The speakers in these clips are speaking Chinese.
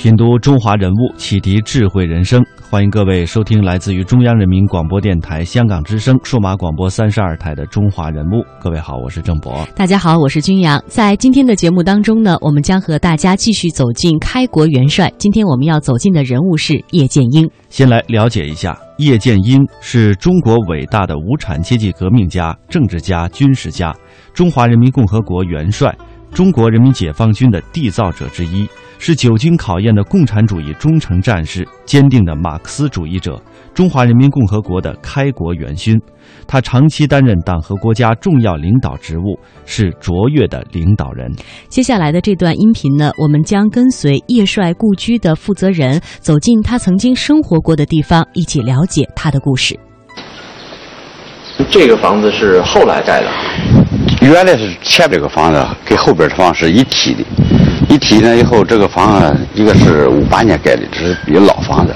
品读中华人物，启迪智慧人生。欢迎各位收听来自于中央人民广播电台香港之声数码广播三十二台的《中华人物》。各位好，我是郑博。大家好，我是君阳。在今天的节目当中呢，我们将和大家继续走进开国元帅。今天我们要走进的人物是叶剑英。先来了解一下，叶剑英是中国伟大的无产阶级革命家、政治家、军事家，中华人民共和国元帅，中国人民解放军的缔造者之一。是久经考验的共产主义忠诚战士，坚定的马克思主义者，中华人民共和国的开国元勋。他长期担任党和国家重要领导职务，是卓越的领导人。接下来的这段音频呢，我们将跟随叶帅故居的负责人走进他曾经生活过的地方，一起了解他的故事。这个房子是后来盖的，原来是前边这个房子跟后边的房是一体的，一体呢以后这个房啊，一个是五八年盖的，这是比较老房子。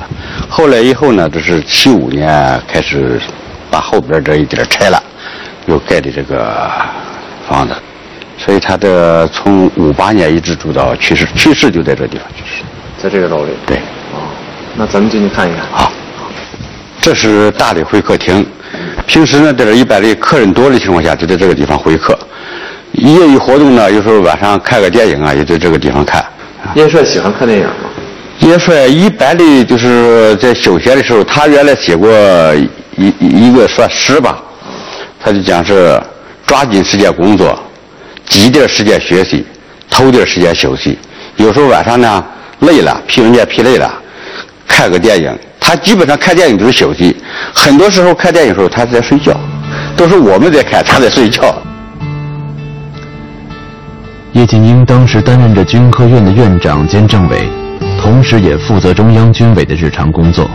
后来以后呢，这是七五年开始把后边这一点拆了，又盖的这个房子，所以他的从五八年一直住到去世，去世就在这地方去世。在这个楼里。对，哦，那咱们进去看一看。好，这是大理会客厅。平时呢，在这一般的客人多的情况下，就在这个地方会客。业余活动呢，有时候晚上看个电影啊，也在这个地方看。叶帅喜欢看电影吗？叶帅一般的就是在休闲的时候，他原来写过一一个算诗吧，他就讲是抓紧时间工作，挤点时间学习，偷点时间休息。有时候晚上呢累了，批文件批累了，看个电影。他基本上看电影都是休息，很多时候看电影的时候他在睡觉，都是我们在看，他在睡觉。叶剑英当时担任着军科院的院长兼政委，同时也负责中央军委的日常工作。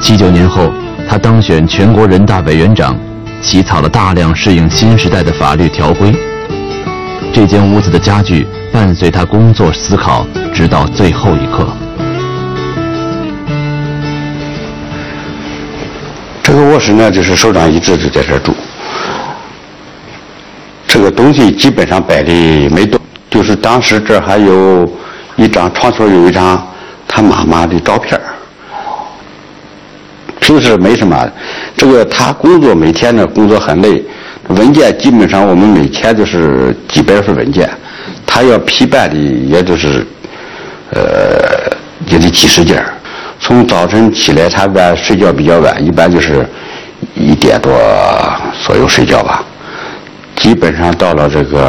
七九年后，他当选全国人大委员长，起草了大量适应新时代的法律条规。这间屋子的家具伴随他工作思考，直到最后一刻。这个卧室呢，就是首长一直就在这儿住。东西基本上摆的没动，就是当时这还有一张床头有一张他妈妈的照片平时没什么，这个他工作每天呢工作很累，文件基本上我们每天都是几百份文件，他要批办的也就是，呃，也得几十件从早晨起来，他晚睡觉比较晚，一般就是一点多左右睡觉吧。基本上到了这个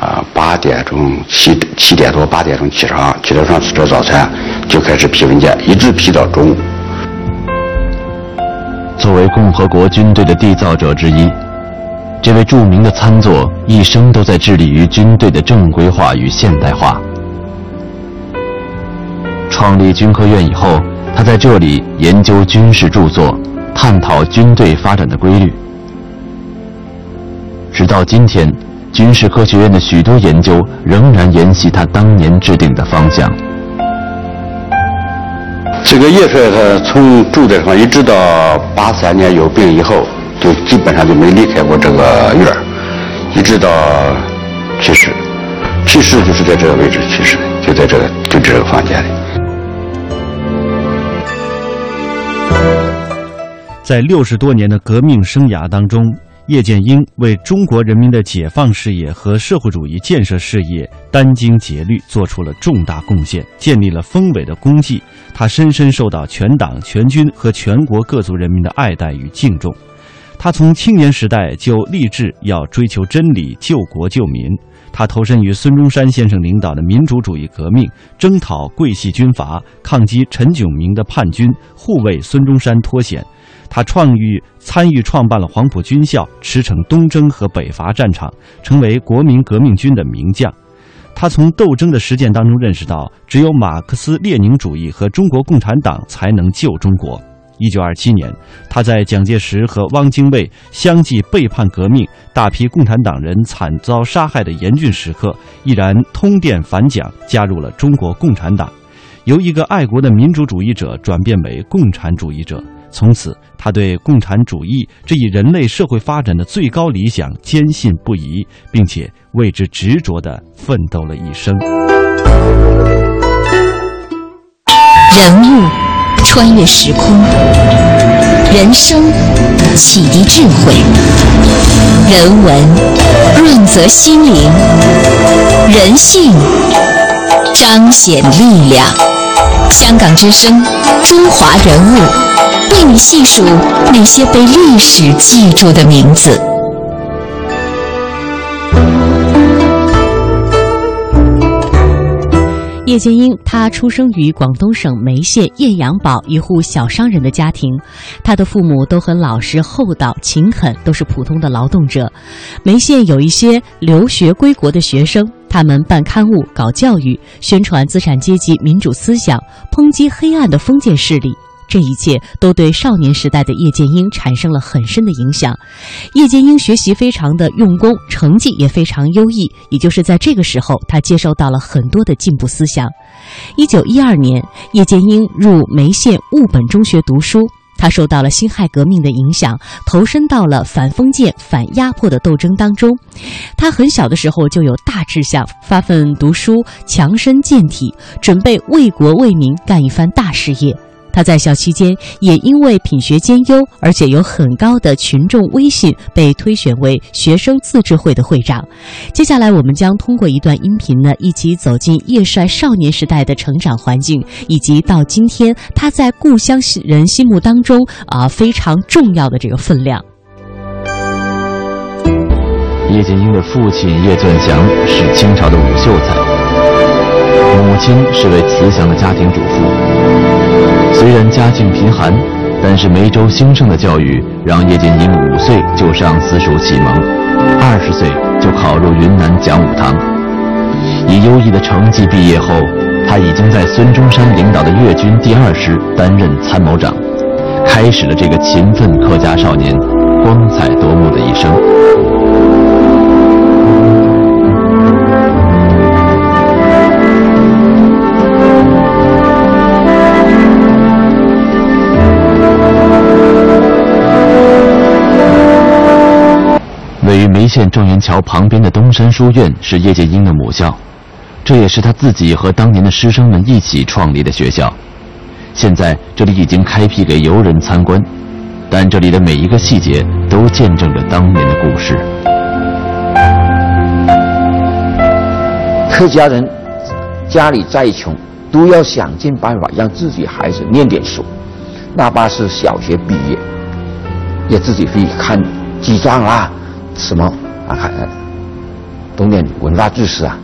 啊八点钟七七点多八点钟起床，起来上吃着早餐，就开始批文件，一直批到中午。作为共和国军队的缔造者之一，这位著名的参座一生都在致力于军队的正规化与现代化。创立军科院以后，他在这里研究军事著作，探讨军队发展的规律。直到今天，军事科学院的许多研究仍然沿袭他当年制定的方向。这个叶帅他从住的地方一直到八三年有病以后，就基本上就没离开过这个院儿，一直到去世。去世就是在这个位置去世，就在这个就这个房间里。在六十多年的革命生涯当中，叶剑英为中国人民的解放事业和社会主义建设事业殚精竭虑，做出了重大贡献，建立了丰伟的功绩。他深深受到全党全军和全国各族人民的爱戴与敬重。他从青年时代就立志要追求真理、救国救民。他投身于孙中山先生领导的民主主义革命，征讨桂系军阀，抗击陈炯明的叛军，护卫孙中山脱险。他创于参与创办了黄埔军校，驰骋东征和北伐战场，成为国民革命军的名将。他从斗争的实践当中认识到，只有马克思列宁主义和中国共产党才能救中国。一九二七年，他在蒋介石和汪精卫相继背叛革命、大批共产党人惨遭杀害的严峻时刻，毅然通电反蒋，加入了中国共产党。由一个爱国的民主主义者转变为共产主义者。从此，他对共产主义这一人类社会发展的最高理想坚信不疑，并且为之执着地奋斗了一生。人物穿越时空，人生启迪智慧，人文润泽心灵，人性彰显力量。香港之声，中华人物，为你细数那些被历史记住的名字。叶剑英，他出生于广东省梅县艳阳堡一户小商人的家庭，他的父母都很老实厚道、勤恳，都是普通的劳动者。梅县有一些留学归国的学生，他们办刊物、搞教育，宣传资产阶级民主思想，抨击黑暗的封建势力。这一切都对少年时代的叶剑英产生了很深的影响。叶剑英学习非常的用功，成绩也非常优异。也就是在这个时候，他接受到了很多的进步思想。一九一二年，叶剑英入梅县务本中学读书。他受到了辛亥革命的影响，投身到了反封建、反压迫的斗争当中。他很小的时候就有大志向，发奋读书，强身健体，准备为国为民干一番大事业。他在校期间也因为品学兼优，而且有很高的群众威信，被推选为学生自治会的会长。接下来，我们将通过一段音频呢，一起走进叶帅少年时代的成长环境，以及到今天他在故乡人心目当中啊非常重要的这个分量。叶剑英的父亲叶钻祥是清朝的武秀才，母亲是位慈祥的家庭主妇。虽然家境贫寒，但是梅州兴盛的教育让叶剑英五岁就上私塾启蒙，二十岁就考入云南讲武堂。以优异的成绩毕业后，他已经在孙中山领导的粤军第二师担任参谋长，开始了这个勤奋客家少年光彩夺目的一生。梅县状元桥旁边的东山书院是叶剑英的母校，这也是他自己和当年的师生们一起创立的学校。现在这里已经开辟给游人参观，但这里的每一个细节都见证着当年的故事。客家人家里再穷，都要想尽办法让自己孩子念点书，哪怕是小学毕业，也自己会看记账啊，什么啊，还懂点文化知识啊。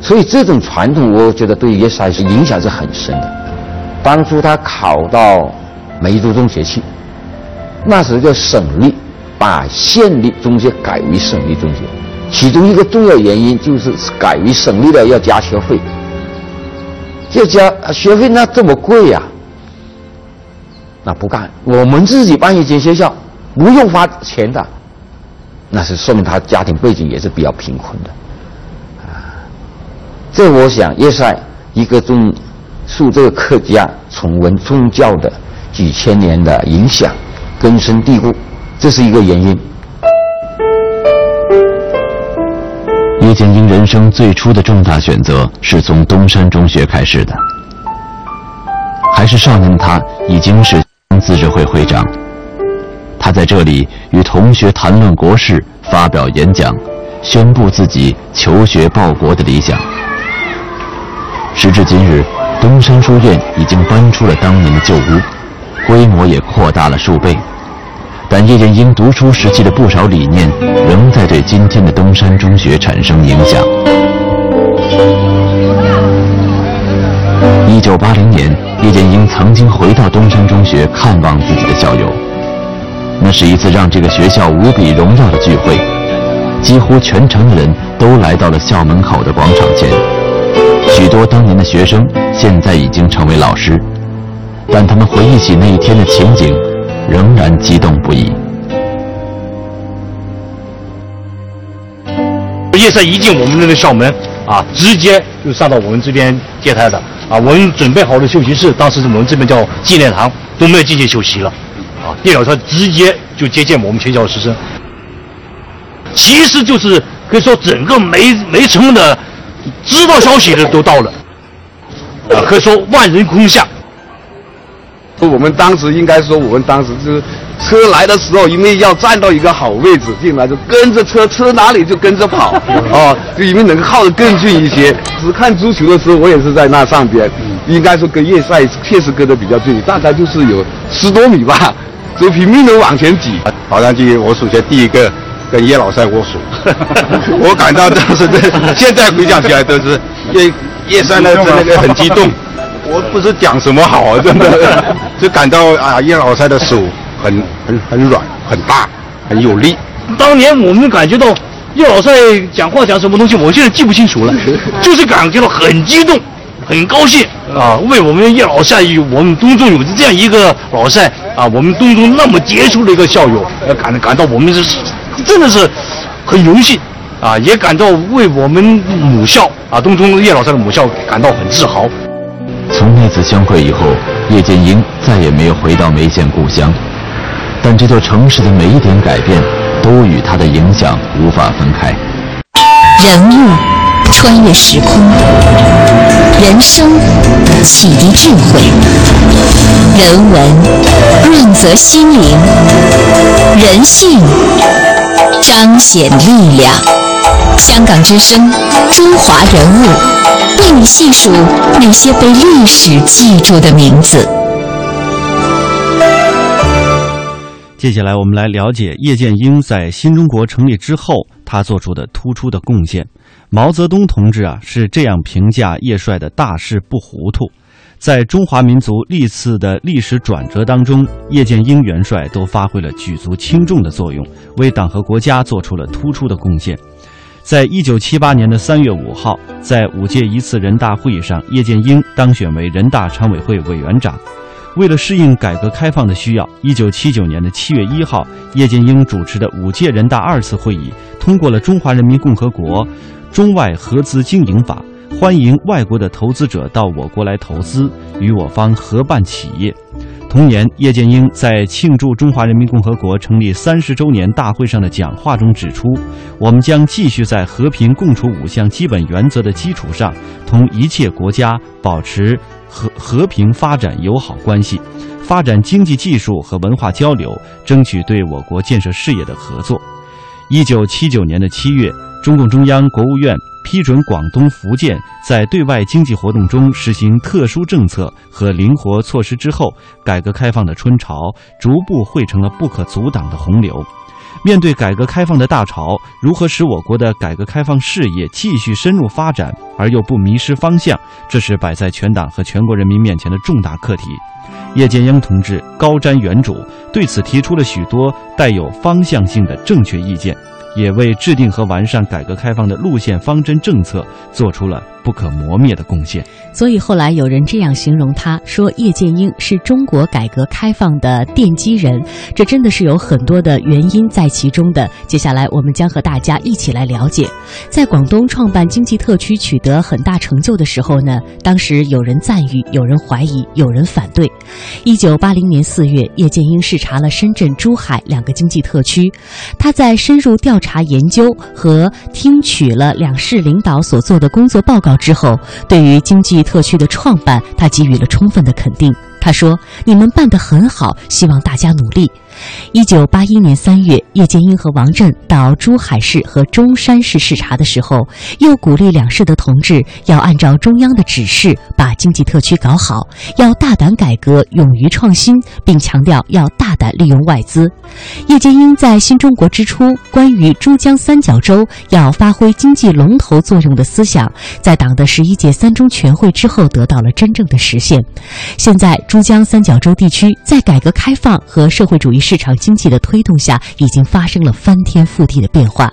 所以这种传统，我觉得对叶帅是影响是很深的。当初他考到梅州中学去，那时候叫省立，把县立中学改为省立中学。其中一个重要原因就是改为省立了要加学费，要加学费那这么贵呀、那不干，我们自己办一间学校，不用花钱的，那是说明他家庭背景也是比较贫困的，啊，这我想叶帅一个中受这个客家崇文宗教的几千年的影响，根深蒂固，这是一个原因。叶剑英人生最初的重大选择是从东山中学开始的。还是少年的他已经是自治会会长，他在这里与同学谈论国事，发表演讲，宣布自己求学报国的理想。时至今日，东山书院已经搬出了当年的旧屋，规模也扩大了数倍。但叶剑英读书时期的不少理念，仍在对今天的东山中学产生影响。一九八零年，叶剑英曾经回到东山中学看望自己的校友，那是一次让这个学校无比荣耀的聚会，几乎全城的人都来到了校门口的广场前。许多当年的学生现在已经成为老师，但他们回忆起那一天的情景。仍然激动不已。叶帅一进我们那个校门，啊，直接就上到我们这边接待的啊。我们准备好的休息室，当时我们这边叫纪念堂，都没有进去休息了，啊，电脑车直接就接见我们全校师生。其实就是可以说整个梅梅城的知道消息的都到了，啊，可以说万人空巷。我们当时应该说，我们当时就是车来的时候，因为要站到一个好位置进来，就跟着车，车哪里就跟着跑，哦，就因为能靠得更近一些。只看足球的时候，我也是在那上边，应该说跟叶帅确实跟得比较近，大概就是有十多米吧，就拼命的往前挤。跑上去，我首先第一个跟叶老帅握手，我感到当时的，现在回想起来都是叶叶帅那那个很激动。我不是讲什么好啊，真的，就感到啊，叶老帅的手很很很软，很大，很有力。当年我们感觉到叶老帅讲话讲什么东西，我现在记不清楚了，就是感觉到很激动，很高兴啊，为我们叶老帅我们东中有这样一个老帅啊，我们东中那么杰出的一个校友，感感到我们是真的是很荣幸啊，也感到为我们母校啊东中叶老帅的母校感到很自豪。从那次相会以后，叶剑英再也没有回到梅县故乡，但这座城市的每一点改变，都与他的影响无法分开。人物穿越时空，人生启迪智慧，人文润泽心灵，人性彰显力量。香港之声，中华人物。为你细数那些被历史记住的名字。接下来，我们来了解叶剑英在新中国成立之后，他做出的突出的贡献。毛泽东同志啊是这样评价叶帅的大事不糊涂，在中华民族历次的历史转折当中，叶剑英元帅都发挥了举足轻重的作用，为党和国家做出了突出的贡献。在一九七八年的三月五号，在五届一次人大会议上，叶剑英当选为人大常委会委员长。为了适应改革开放的需要，一九七九年的七月一号，叶剑英主持的五届人大二次会议通过了《中华人民共和国中外合资经营法》，欢迎外国的投资者到我国来投资，与我方合办企业。同年，叶剑英在庆祝中华人民共和国成立三十周年大会上的讲话中指出：“我们将继续在和平共处五项基本原则的基础上，同一切国家保持和和平发展友好关系，发展经济技术和文化交流，争取对我国建设事业的合作。”一九七九年的七月，中共中央、国务院。批准广东、福建在对外经济活动中实行特殊政策和灵活措施之后，改革开放的春潮逐步汇成了不可阻挡的洪流。面对改革开放的大潮，如何使我国的改革开放事业继续深入发展而又不迷失方向，这是摆在全党和全国人民面前的重大课题。叶剑英同志高瞻远瞩，对此提出了许多带有方向性的正确意见。也为制定和完善改革开放的路线方针政策作出了不可磨灭的贡献。所以后来有人这样形容他，说叶剑英是中国改革开放的奠基人。这真的是有很多的原因在其中的。接下来我们将和大家一起来了解。在广东创办经济特区取得很大成就的时候呢，当时有人赞誉，有人怀疑，有人反对。一九八零年四月，叶剑英视察了深圳、珠海两个经济特区，他在深入调查。研究和听取了两市领导所做的工作报告之后，对于经济特区的创办，他给予了充分的肯定。他说：“你们办得很好，希望大家努力。”一九八一年三月，叶剑英和王震到珠海市和中山市视察的时候，又鼓励两市的同志要按照中央的指示把经济特区搞好，要大胆改革，勇于创新，并强调要大胆利用外资。叶剑英在新中国之初关于珠江三角洲要发挥经济龙头作用的思想，在党的十一届三中全会之后得到了真正的实现。现在，珠江三角洲地区在改革开放和社会主义。市场经济的推动下，已经发生了翻天覆地的变化。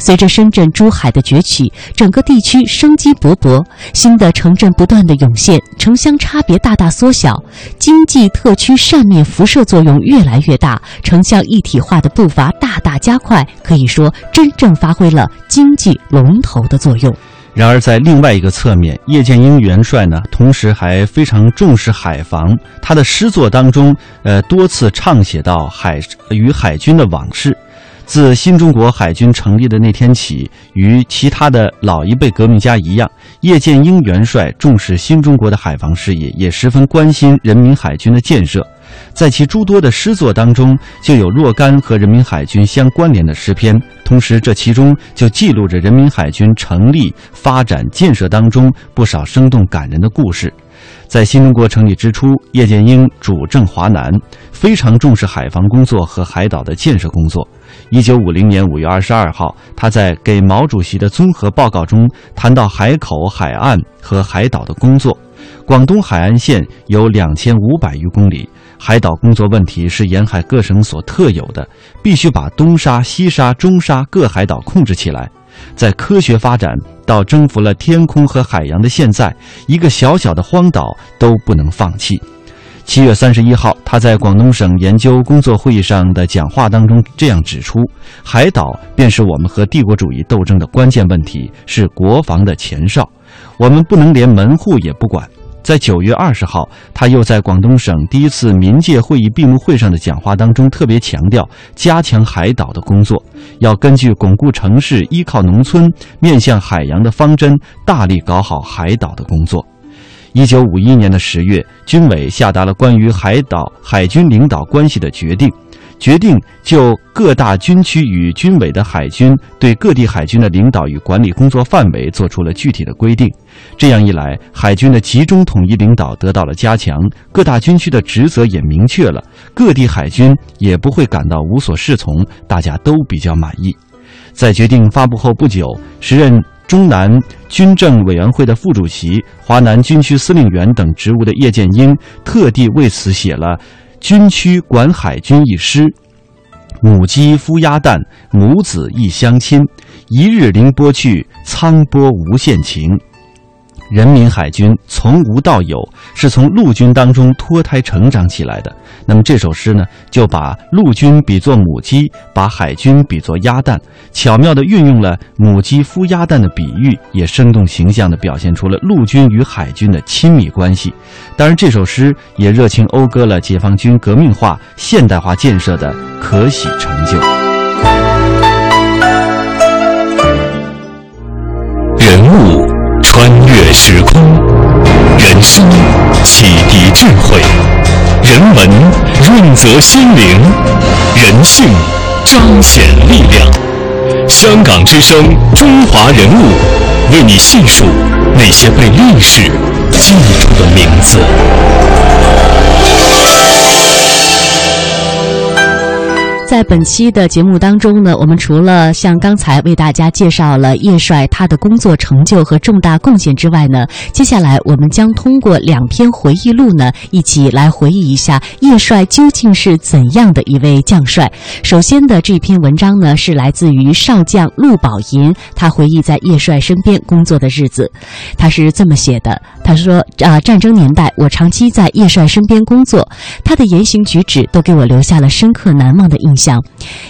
随着深圳、珠海的崛起，整个地区生机勃勃，新的城镇不断的涌现，城乡差别大大缩小，经济特区扇面辐射作用越来越大，城乡一体化的步伐大大加快，可以说真正发挥了经济龙头的作用。然而，在另外一个侧面，叶剑英元帅呢，同时还非常重视海防。他的诗作当中，呃，多次唱写到海与海军的往事。自新中国海军成立的那天起，与其他的老一辈革命家一样，叶剑英元帅重视新中国的海防事业，也十分关心人民海军的建设。在其诸多的诗作当中，就有若干和人民海军相关联的诗篇。同时，这其中就记录着人民海军成立、发展、建设当中不少生动感人的故事。在新中国成立之初，叶剑英主政华南，非常重视海防工作和海岛的建设工作。一九五零年五月二十二号，他在给毛主席的综合报告中谈到海口、海岸和海岛的工作。广东海岸线有两千五百余公里。海岛工作问题是沿海各省所特有的，必须把东沙、西沙、中沙各海岛控制起来。在科学发展到征服了天空和海洋的现在，一个小小的荒岛都不能放弃。七月三十一号，他在广东省研究工作会议上的讲话当中这样指出：“海岛便是我们和帝国主义斗争的关键问题，是国防的前哨，我们不能连门户也不管。”在九月二十号，他又在广东省第一次民界会议闭幕会上的讲话当中，特别强调加强海岛的工作，要根据巩固城市、依靠农村、面向海洋的方针，大力搞好海岛的工作。一九五一年的十月，军委下达了关于海岛海军领导关系的决定。决定就各大军区与军委的海军对各地海军的领导与管理工作范围做出了具体的规定。这样一来，海军的集中统一领导得到了加强，各大军区的职责也明确了，各地海军也不会感到无所适从，大家都比较满意。在决定发布后不久，时任中南军政委员会的副主席、华南军区司令员等职务的叶剑英，特地为此写了。军区管海军一诗，母鸡孵鸭蛋，母子一相亲。一日凌波去，沧波无限情。人民海军从无到有，是从陆军当中脱胎成长起来的。那么这首诗呢，就把陆军比作母鸡，把海军比作鸭蛋，巧妙地运用了母鸡孵鸭蛋的比喻，也生动形象地表现出了陆军与海军的亲密关系。当然，这首诗也热情讴歌了解放军革命化、现代化建设的可喜成就。人物。时空，人生启迪智慧，人文润泽心灵，人性彰显力量。香港之声，中华人物，为你细数那些被历史记住的名字。在本期的节目当中呢，我们除了像刚才为大家介绍了叶帅他的工作成就和重大贡献之外呢，接下来我们将通过两篇回忆录呢，一起来回忆一下叶帅究竟是怎样的一位将帅。首先的这篇文章呢，是来自于少将陆宝银，他回忆在叶帅身边工作的日子，他是这么写的：他说啊，战争年代我长期在叶帅身边工作，他的言行举止都给我留下了深刻难忘的印。想，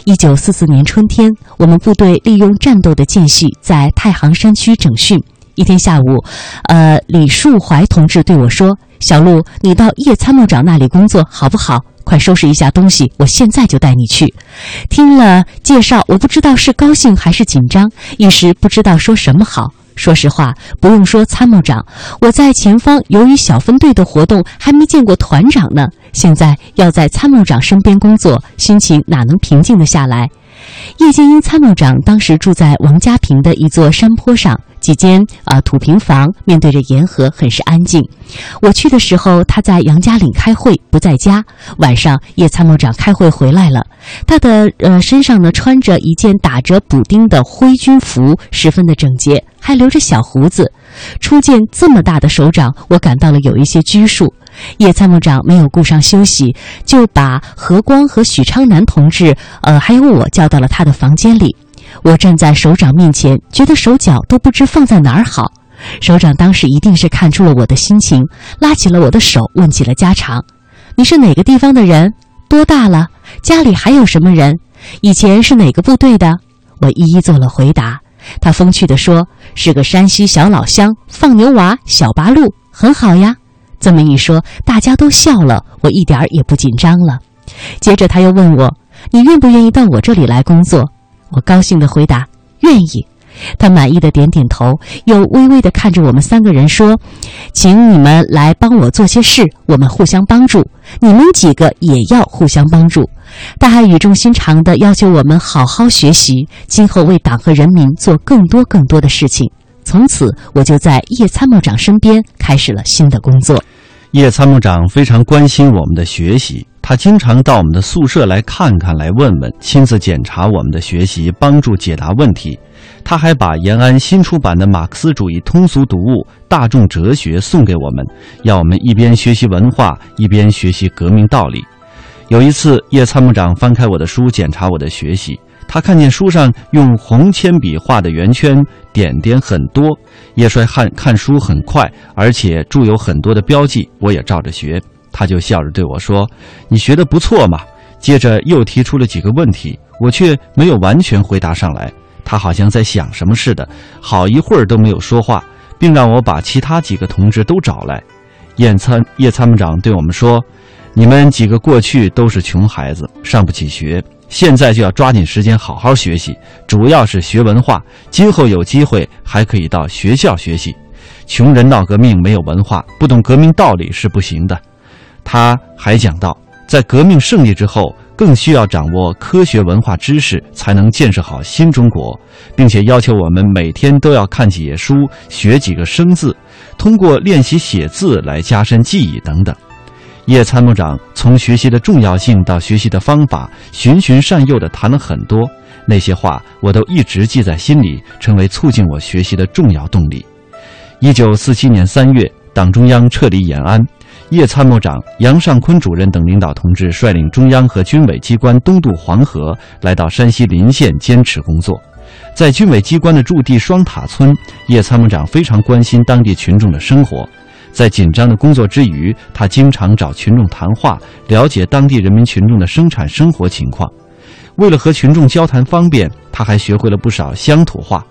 一九四四年春天，我们部队利用战斗的间隙在太行山区整训。一天下午，呃，李树怀同志对我说：“小陆，你到叶参谋长那里工作好不好？快收拾一下东西，我现在就带你去。”听了介绍，我不知道是高兴还是紧张，一时不知道说什么好。说实话，不用说参谋长，我在前方由于小分队的活动，还没见过团长呢。现在要在参谋长身边工作，心情哪能平静的下来？叶剑英参谋长当时住在王家坪的一座山坡上，几间啊土平房，面对着沿河，很是安静。我去的时候，他在杨家岭开会，不在家。晚上，叶参谋长开会回来了，他的呃身上呢穿着一件打着补丁的灰军服，十分的整洁，还留着小胡子。初见这么大的首长，我感到了有一些拘束。叶参谋长没有顾上休息，就把何光和许昌南同志，呃，还有我叫到了他的房间里。我站在首长面前，觉得手脚都不知放在哪儿好。首长当时一定是看出了我的心情，拉起了我的手，问起了家常：“你是哪个地方的人？多大了？家里还有什么人？以前是哪个部队的？”我一一做了回答。他风趣地说：“是个山西小老乡，放牛娃，小八路，很好呀。”这么一说，大家都笑了，我一点儿也不紧张了。接着他又问我：“你愿不愿意到我这里来工作？”我高兴地回答：“愿意。”他满意的点点头，又微微的看着我们三个人说：“请你们来帮我做些事，我们互相帮助。你们几个也要互相帮助。”他还语重心长的要求我们好好学习，今后为党和人民做更多更多的事情。从此，我就在叶参谋长身边开始了新的工作。叶参谋长非常关心我们的学习，他经常到我们的宿舍来看看、来问问，亲自检查我们的学习，帮助解答问题。他还把延安新出版的马克思主义通俗读物《大众哲学》送给我们，要我们一边学习文化，一边学习革命道理。有一次，叶参谋长翻开我的书，检查我的学习，他看见书上用红铅笔画的圆圈点点很多。叶帅汉看书很快，而且注有很多的标记，我也照着学。他就笑着对我说：“你学的不错嘛。”接着又提出了几个问题，我却没有完全回答上来。他好像在想什么似的，好一会儿都没有说话，并让我把其他几个同志都找来。叶参叶参谋长对我们说：“你们几个过去都是穷孩子，上不起学，现在就要抓紧时间好好学习，主要是学文化。今后有机会还可以到学校学习。穷人闹革命没有文化，不懂革命道理是不行的。”他还讲到，在革命胜利之后。更需要掌握科学文化知识，才能建设好新中国，并且要求我们每天都要看几页书，学几个生字，通过练习写字来加深记忆等等。叶参谋长从学习的重要性到学习的方法，循循善诱地谈了很多，那些话我都一直记在心里，成为促进我学习的重要动力。一九四七年三月，党中央撤离延安。叶参谋长、杨尚昆主任等领导同志率领中央和军委机关东渡黄河，来到山西临县坚持工作。在军委机关的驻地双塔村，叶参谋长非常关心当地群众的生活。在紧张的工作之余，他经常找群众谈话，了解当地人民群众的生产生活情况。为了和群众交谈方便，他还学会了不少乡土话。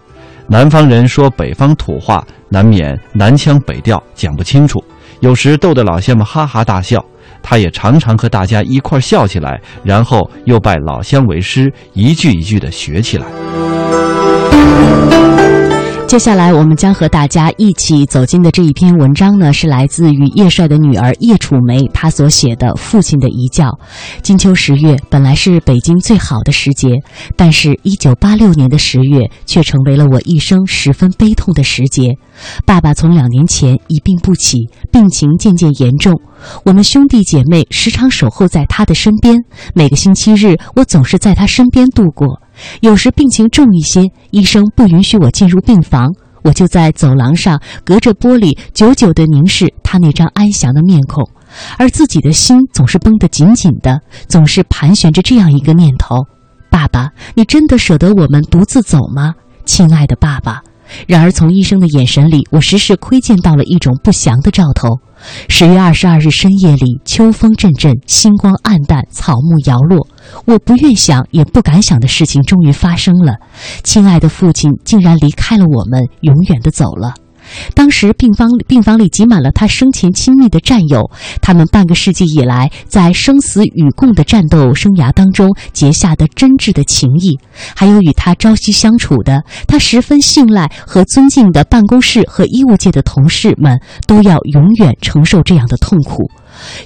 南方人说北方土话，难免南腔北调，讲不清楚。有时逗得老乡们哈哈大笑，他也常常和大家一块笑起来，然后又拜老乡为师，一句一句的学起来。接下来，我们将和大家一起走进的这一篇文章呢，是来自于叶帅的女儿叶楚梅她所写的《父亲的遗教》。金秋十月本来是北京最好的时节，但是一九八六年的十月却成为了我一生十分悲痛的时节。爸爸从两年前一病不起，病情渐渐严重，我们兄弟姐妹时常守候在他的身边。每个星期日，我总是在他身边度过。有时病情重一些，医生不允许我进入病房，我就在走廊上隔着玻璃久久地凝视他那张安详的面孔，而自己的心总是绷得紧紧的，总是盘旋着这样一个念头：爸爸，你真的舍得我们独自走吗？亲爱的爸爸。然而，从医生的眼神里，我时时窥见到了一种不祥的兆头。十月二十二日深夜里，秋风阵阵，星光暗淡，草木摇落。我不愿想，也不敢想的事情终于发生了。亲爱的父亲竟然离开了我们，永远的走了。当时病房病房里挤满了他生前亲密的战友，他们半个世纪以来在生死与共的战斗生涯当中结下的真挚的情谊，还有与他朝夕相处的他十分信赖和尊敬的办公室和医务界的同事们，都要永远承受这样的痛苦。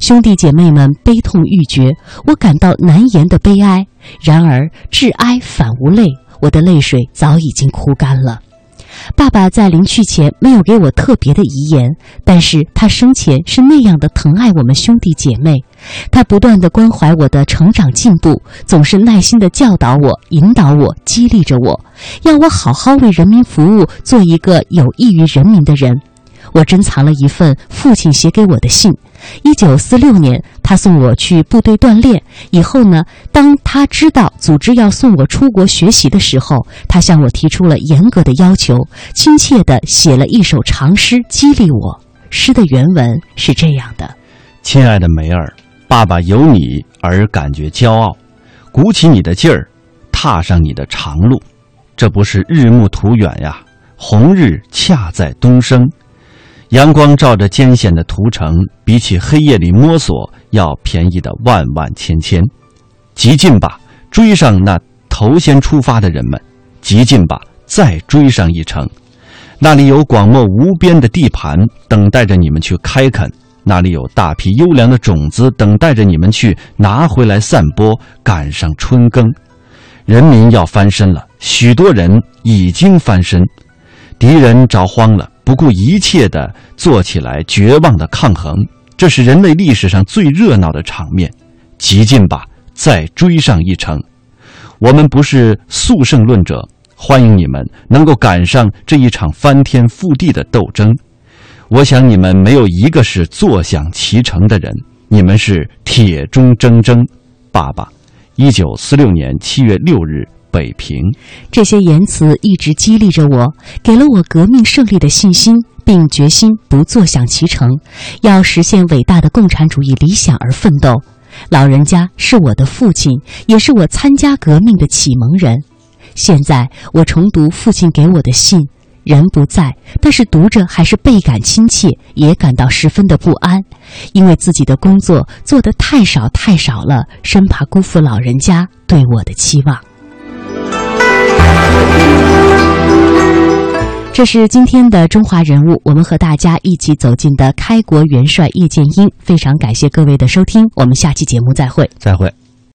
兄弟姐妹们悲痛欲绝，我感到难言的悲哀。然而至哀反无泪，我的泪水早已经哭干了。爸爸在临去前没有给我特别的遗言，但是他生前是那样的疼爱我们兄弟姐妹，他不断的关怀我的成长进步，总是耐心的教导我、引导我、激励着我，要我好好为人民服务，做一个有益于人民的人。我珍藏了一份父亲写给我的信。一九四六年，他送我去部队锻炼。以后呢，当他知道组织要送我出国学习的时候，他向我提出了严格的要求，亲切地写了一首长诗激励我。诗的原文是这样的：“亲爱的梅尔，爸爸有你而感觉骄傲，鼓起你的劲儿，踏上你的长路。这不是日暮途远呀，红日恰在东升。阳光照着艰险的途程，比起黑夜里摸索要便宜的万万千千。急进吧，追上那头先出发的人们；急进吧，再追上一程。那里有广袤无边的地盘等待着你们去开垦，那里有大批优良的种子等待着你们去拿回来散播，赶上春耕。人民要翻身了，许多人已经翻身，敌人着慌了。不顾一切的做起来，绝望的抗衡，这是人类历史上最热闹的场面。极尽吧，再追上一程。我们不是速胜论者，欢迎你们能够赶上这一场翻天覆地的斗争。我想你们没有一个是坐享其成的人，你们是铁中铮铮。爸爸，一九四六年七月六日。北平，这些言辞一直激励着我，给了我革命胜利的信心，并决心不坐享其成，要实现伟大的共产主义理想而奋斗。老人家是我的父亲，也是我参加革命的启蒙人。现在我重读父亲给我的信，人不在，但是读着还是倍感亲切，也感到十分的不安，因为自己的工作做得太少太少了，生怕辜负老人家对我的期望。这是今天的中华人物，我们和大家一起走进的开国元帅叶剑英。非常感谢各位的收听，我们下期节目再会。再会。